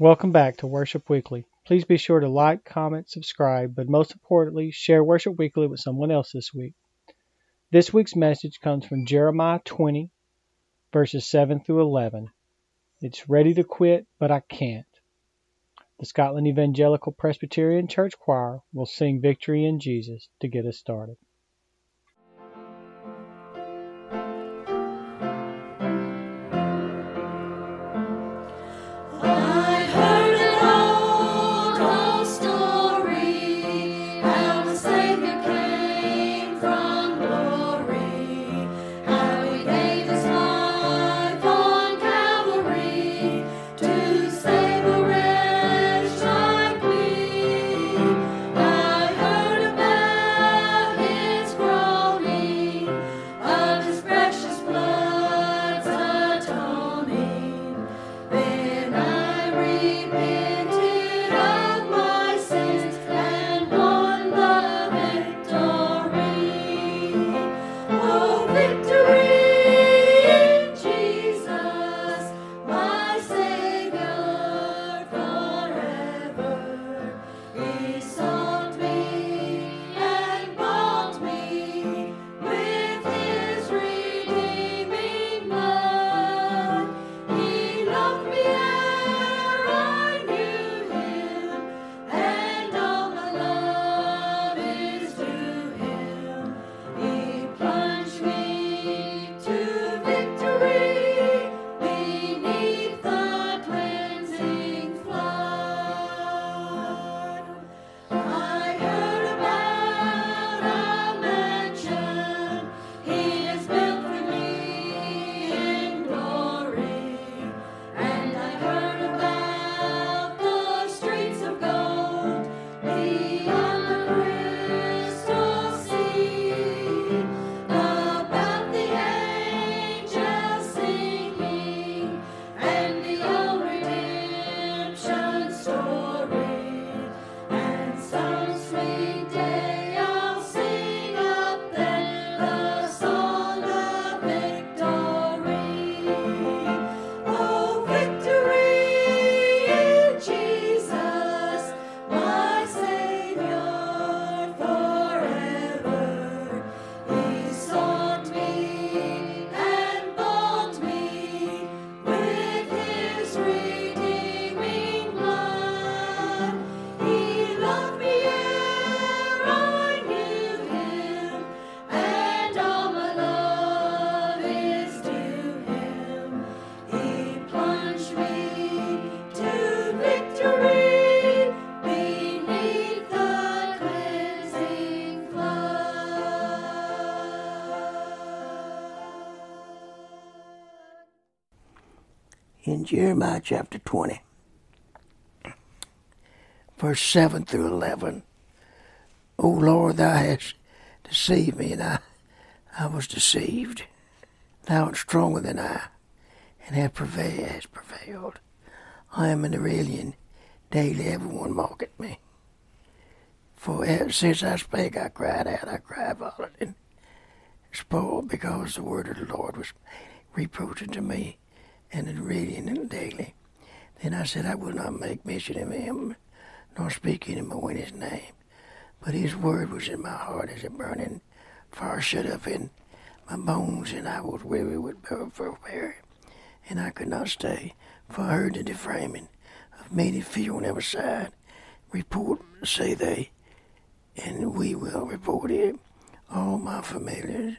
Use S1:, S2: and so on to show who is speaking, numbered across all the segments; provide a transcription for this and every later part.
S1: Welcome back to Worship Weekly. Please be sure to like, comment, subscribe, but most importantly, share Worship Weekly with someone else this week. This week's message comes from Jeremiah 20, verses 7 through 11. It's ready to quit, but I can't. The Scotland Evangelical Presbyterian Church Choir will sing Victory in Jesus to get us started.
S2: In Jeremiah chapter 20, verse 7 through 11. O Lord, thou hast deceived me, and I, I was deceived. Thou art stronger than I, and have prevailed. I am an alien. Daily everyone mock at me. For ever since I spake, I cried out, I cried violent, and spoiled because the word of the Lord was reproached to me and in reading it daily. Then I said, I will not make mention of him, nor speak any more in his name. But his word was in my heart as a burning fire shut up in my bones, and I was weary with fear, and I could not stay, for I heard the deframing of many fear on every side. Report, say they, and we will report it. All my familiars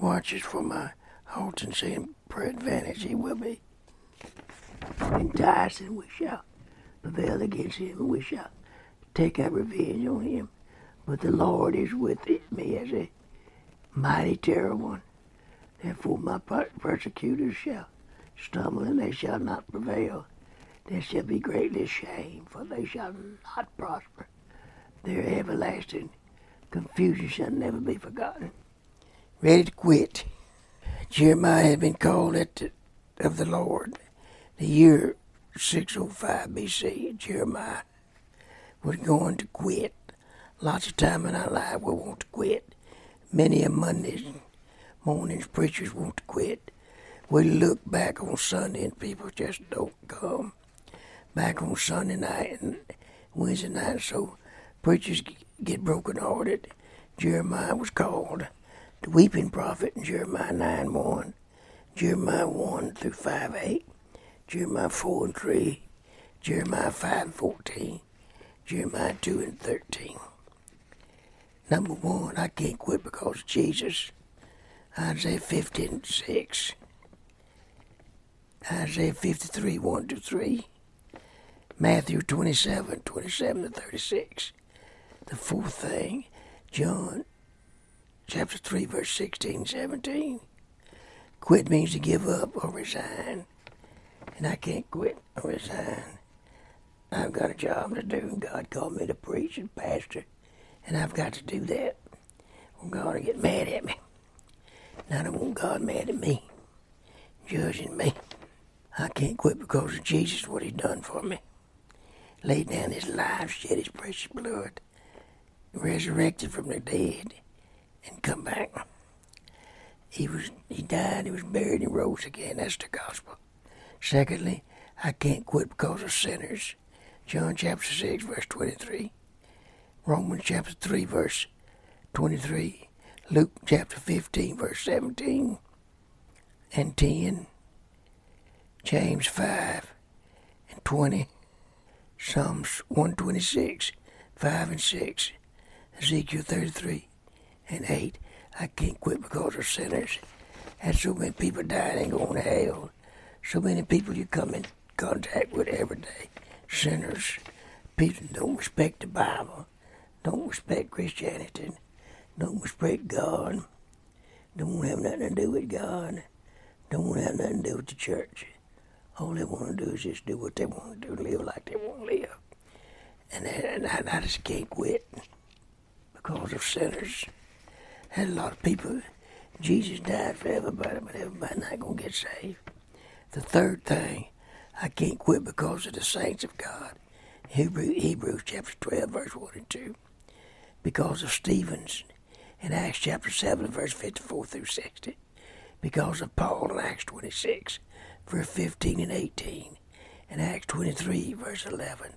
S2: watches for my halt and saying, advantage he will be and we shall prevail against him and we shall take our revenge on him. But the Lord is with me as a mighty terror one. Therefore my persecutors shall stumble and they shall not prevail. They shall be greatly ashamed, for they shall not prosper. Their everlasting confusion shall never be forgotten. Ready to quit. Jeremiah had been called at the, of the Lord the year 605 BC, Jeremiah was going to quit. Lots of time in our life we want to quit. Many a Mondays mornings preachers want to quit. We look back on Sunday and people just don't come. back on Sunday night and Wednesday night, so preachers get broken hearted. Jeremiah was called the weeping prophet in Jeremiah 9 1, Jeremiah 1 through 5 8, Jeremiah 4 and 3, Jeremiah 5 and 14, Jeremiah 2 and 13. Number one, I can't quit because Jesus. Isaiah 15 6. Isaiah 53 1 to 3. Matthew 27 27 to 36. The fourth thing, John chapter 3, verse 16 17. Quit means to give up or resign. And I can't quit or resign. I've got a job to do, God called me to preach and pastor, and I've got to do that. Or God will get mad at me. And I don't want God mad at me, judging me. I can't quit because of Jesus, what He done for me. Laid down His life, shed His precious blood, resurrected from the dead, and come back. He was He died, He was buried, and rose again. That's the gospel. Secondly, I can't quit because of sinners. John chapter 6, verse 23. Romans chapter 3, verse 23. Luke chapter 15, verse 17 and 10. James 5 and 20. Psalms 126, 5 and 6. Ezekiel 33 and 8. I can't quit because of sinners. Had so many people dying and going to hell. So many people you come in contact with every day sinners, people don't respect the Bible, don't respect Christianity, don't respect God, don't have nothing to do with God, don't have nothing to do with the church. All they want to do is just do what they want to do, live like they want to live. And, and I, I just can't quit because of sinners. Had a lot of people. Jesus died for everybody, but everybody not to get saved. The third thing I can't quit because of the saints of God. Hebrew, Hebrews chapter 12, verse 1 and 2. Because of Stevens in Acts chapter 7, verse 54 through 60. Because of Paul in Acts 26, verse 15 and 18. And Acts 23, verse 11.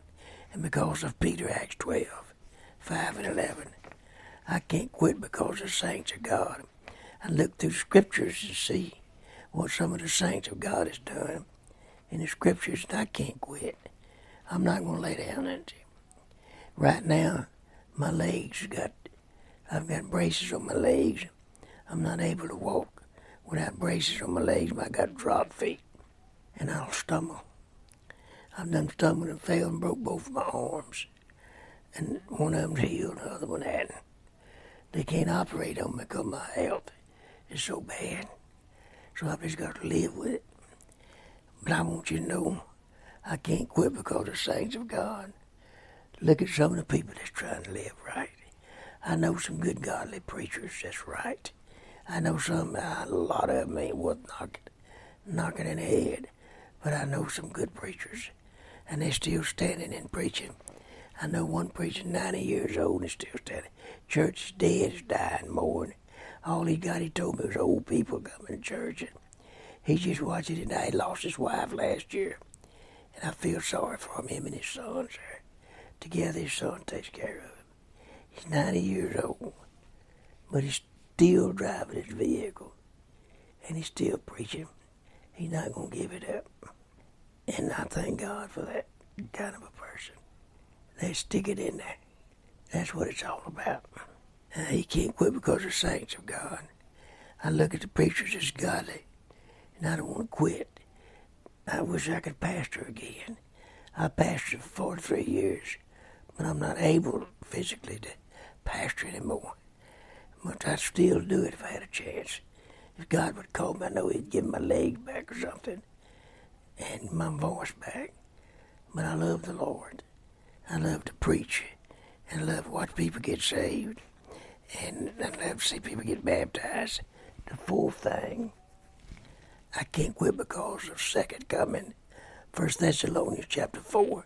S2: And because of Peter, Acts 12, 5 and 11. I can't quit because of the saints of God. I look through scriptures to see what some of the saints of God has done in the scriptures, and I can't quit. I'm not going to lay down it. Right now, my legs got, I've got braces on my legs. I'm not able to walk without braces on my legs. I got drop feet, and I'll stumble. I've done stumbled and fell and broke both of my arms, and one of them's healed, the other one hadn't. They can't operate on me because my health is so bad. So I've just got to live with it. But I want you to know I can't quit because of the saints of God. Look at some of the people that's trying to live right. I know some good godly preachers that's right. I know some, a lot of them ain't worth knocking, knocking in the head. But I know some good preachers, and they're still standing and preaching. I know one preacher, 90 years old, and still standing. Church is dead, is dying, mourning. All he got, he told me, was old people coming to church. And He's just watching it now. He lost his wife last year. And I feel sorry for him, him and his sons. Together, his son takes care of him. He's 90 years old, but he's still driving his vehicle. And he's still preaching. He's not going to give it up. And I thank God for that kind of a person. They stick it in there. That's what it's all about. And he can't quit because of saints of God. I look at the preachers as godly and I don't want to quit. I wish I could pastor again. I pastored for 43 years, but I'm not able physically to pastor anymore. But I'd still do it if I had a chance. If God would call me, I know He'd give my legs back or something, and my voice back. But I love the Lord. I love to preach, and I love to watch people get saved, and I love to see people get baptized. The fourth thing I can't quit because of second coming. First Thessalonians chapter 4,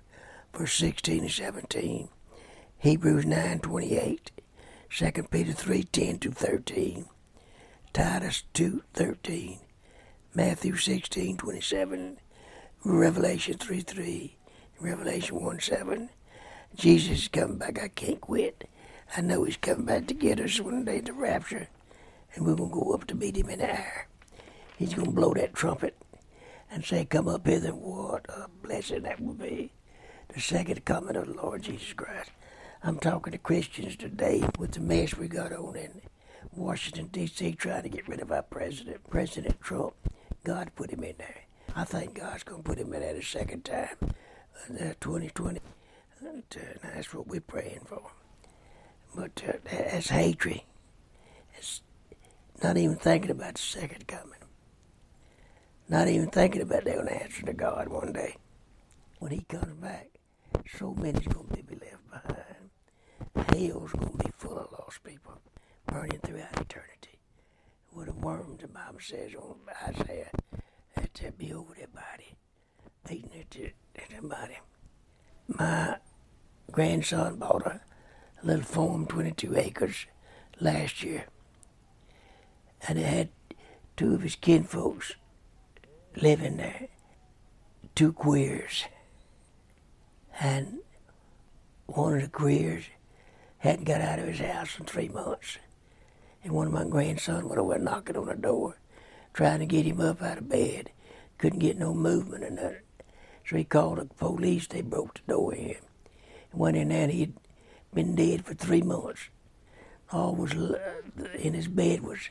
S2: verse 16 and 17. Hebrews 9, 28. 2 Peter 3, 10 to 13. Titus 2, 13. Matthew 16, 27. Revelation 3, 3. Revelation 1 7. Jesus is coming back. I can't quit. I know he's coming back to get us one day to rapture, and we're going to go up to meet him in the air. He's going to blow that trumpet and say, Come up hither. What a blessing that will be. The second coming of the Lord Jesus Christ. I'm talking to Christians today with the mess we got on in Washington, D.C., trying to get rid of our president, President Trump. God put him in there. I think God's going to put him in there the second time, uh, 2020. And, uh, that's what we're praying for. But uh, that's hatred. It's not even thinking about the second coming. Not even thinking about they're going to answer to God one day. When he comes back, so many's going to be left behind. Hell's going to be full of lost people, burning throughout eternity. What the worms, the Bible says on Isaiah, that to be over their body, eating it at their body. My grandson bought a a little farm, 22 acres, last year. And it had two of his kinfolks living there, two queers. And one of the queers hadn't got out of his house in three months. And one of my grandsons went over knocking on the door, trying to get him up out of bed. Couldn't get no movement or nothing. So he called the police. They broke the door in. Went in there and he'd been dead for three months. All was in his bed was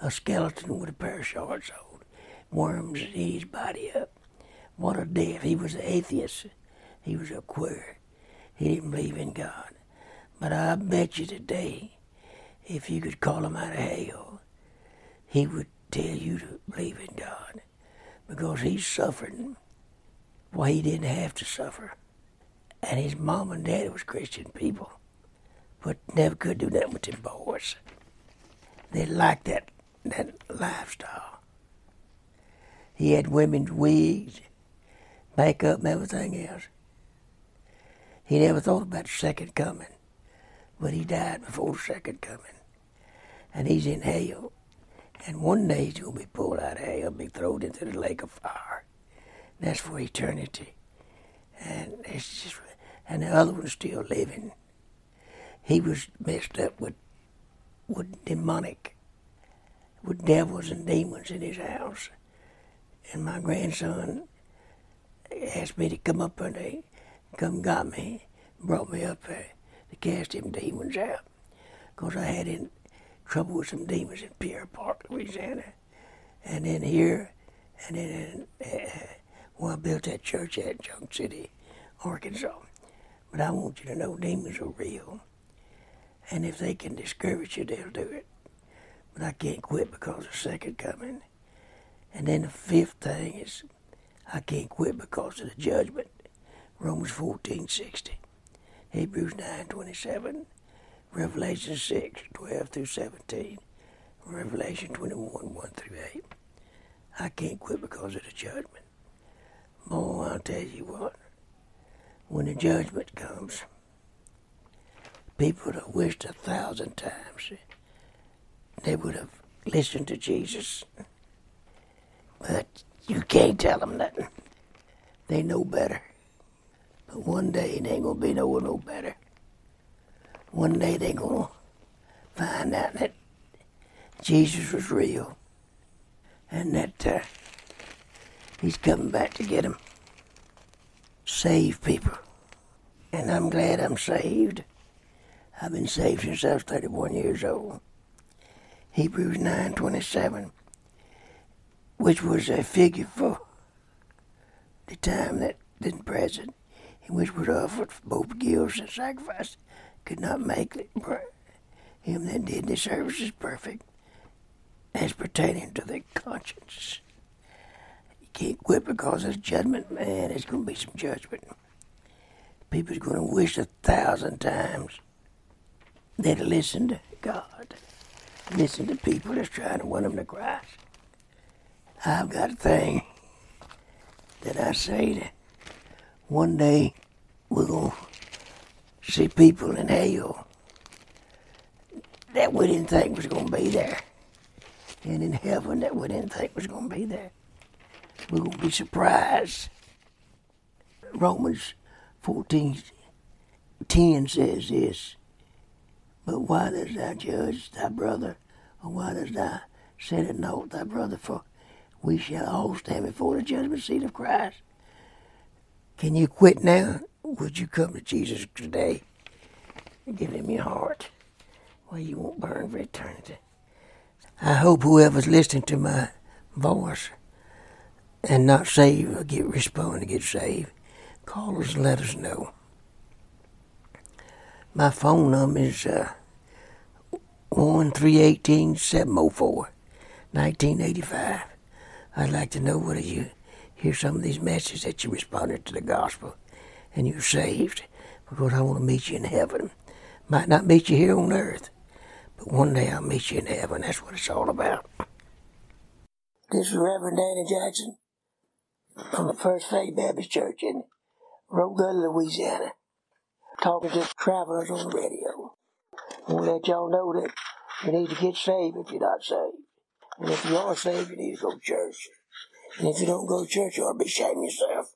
S2: a skeleton with a pair of shorts on. Worms ate his body up. What a death. He was an atheist. He was a queer. He didn't believe in God. But I bet you today, if you could call him out of hell, he would tell you to believe in God. Because he's suffering why he didn't have to suffer. And his mom and dad was Christian people but never could do nothing with them boys. They liked that that lifestyle. He had women's wigs, makeup, and everything else. He never thought about the second coming, but he died before the second coming. And he's in hell. And one day he's to be pulled out of hell and be thrown into the lake of fire. that's for eternity. And it's just, and the other one's still living he was messed up with with demonic, with devils and demons in his house. And my grandson asked me to come up there, come got me, brought me up there to cast them demons out. Because I had in trouble with some demons in Pierre Part, Louisiana. And then here, and then uh, when I built that church at Junction City, Arkansas. But I want you to know demons are real. And if they can discourage you, they'll do it. But I can't quit because of second coming. And then the fifth thing is I can't quit because of the judgment. Romans 14, 60. Hebrews 9, 27. Revelation 6, 12 through 17. Revelation 21, 1 through 8. I can't quit because of the judgment. More, I'll tell you what. When the judgment comes, people would have wished a thousand times they would have listened to Jesus. But you can't tell them nothing. They know better. But one day they ain't gonna be no no better. One day they gonna find out that Jesus was real and that uh, he's coming back to get them. Save people. And I'm glad I'm saved. I've been saved since I was 31 years old. Hebrews 9:27, which was a figure for the time that then present, in which was offered both gifts and sacrifice, could not make it, him that did the services perfect, as pertaining to their conscience. You can't quit because there's judgment, man. There's going to be some judgment. People's going to wish a thousand times they'd listen to God, listen to people that's trying to win them to Christ. I've got a thing that I say that one day we're going to see people in hell that we didn't think was going to be there. And in heaven that we didn't think was going to be there. We're going to be surprised. Romans 14 10 says this. But why does thou judge thy brother, or why does thou set it not thy brother? For we shall all stand before the judgment seat of Christ. Can you quit now? Would you come to Jesus today and give him your heart? Well, you won't burn for eternity. I hope whoever's listening to my voice and not saved will get respond to get saved. Call us and let us know. My phone number is uh, 1 704 1985. I'd like to know whether you hear some of these messages that you responded to the gospel and you're saved because I want to meet you in heaven. Might not meet you here on earth, but one day I'll meet you in heaven. That's what it's all about. This is Reverend Danny Jackson from the First Faith Baptist Church in Rogulla, Louisiana, talking to travelers on the radio. To let y'all know that you need to get saved if you're not saved. And if you are saved, you need to go to church. And if you don't go to church, you ought to be ashamed yourself.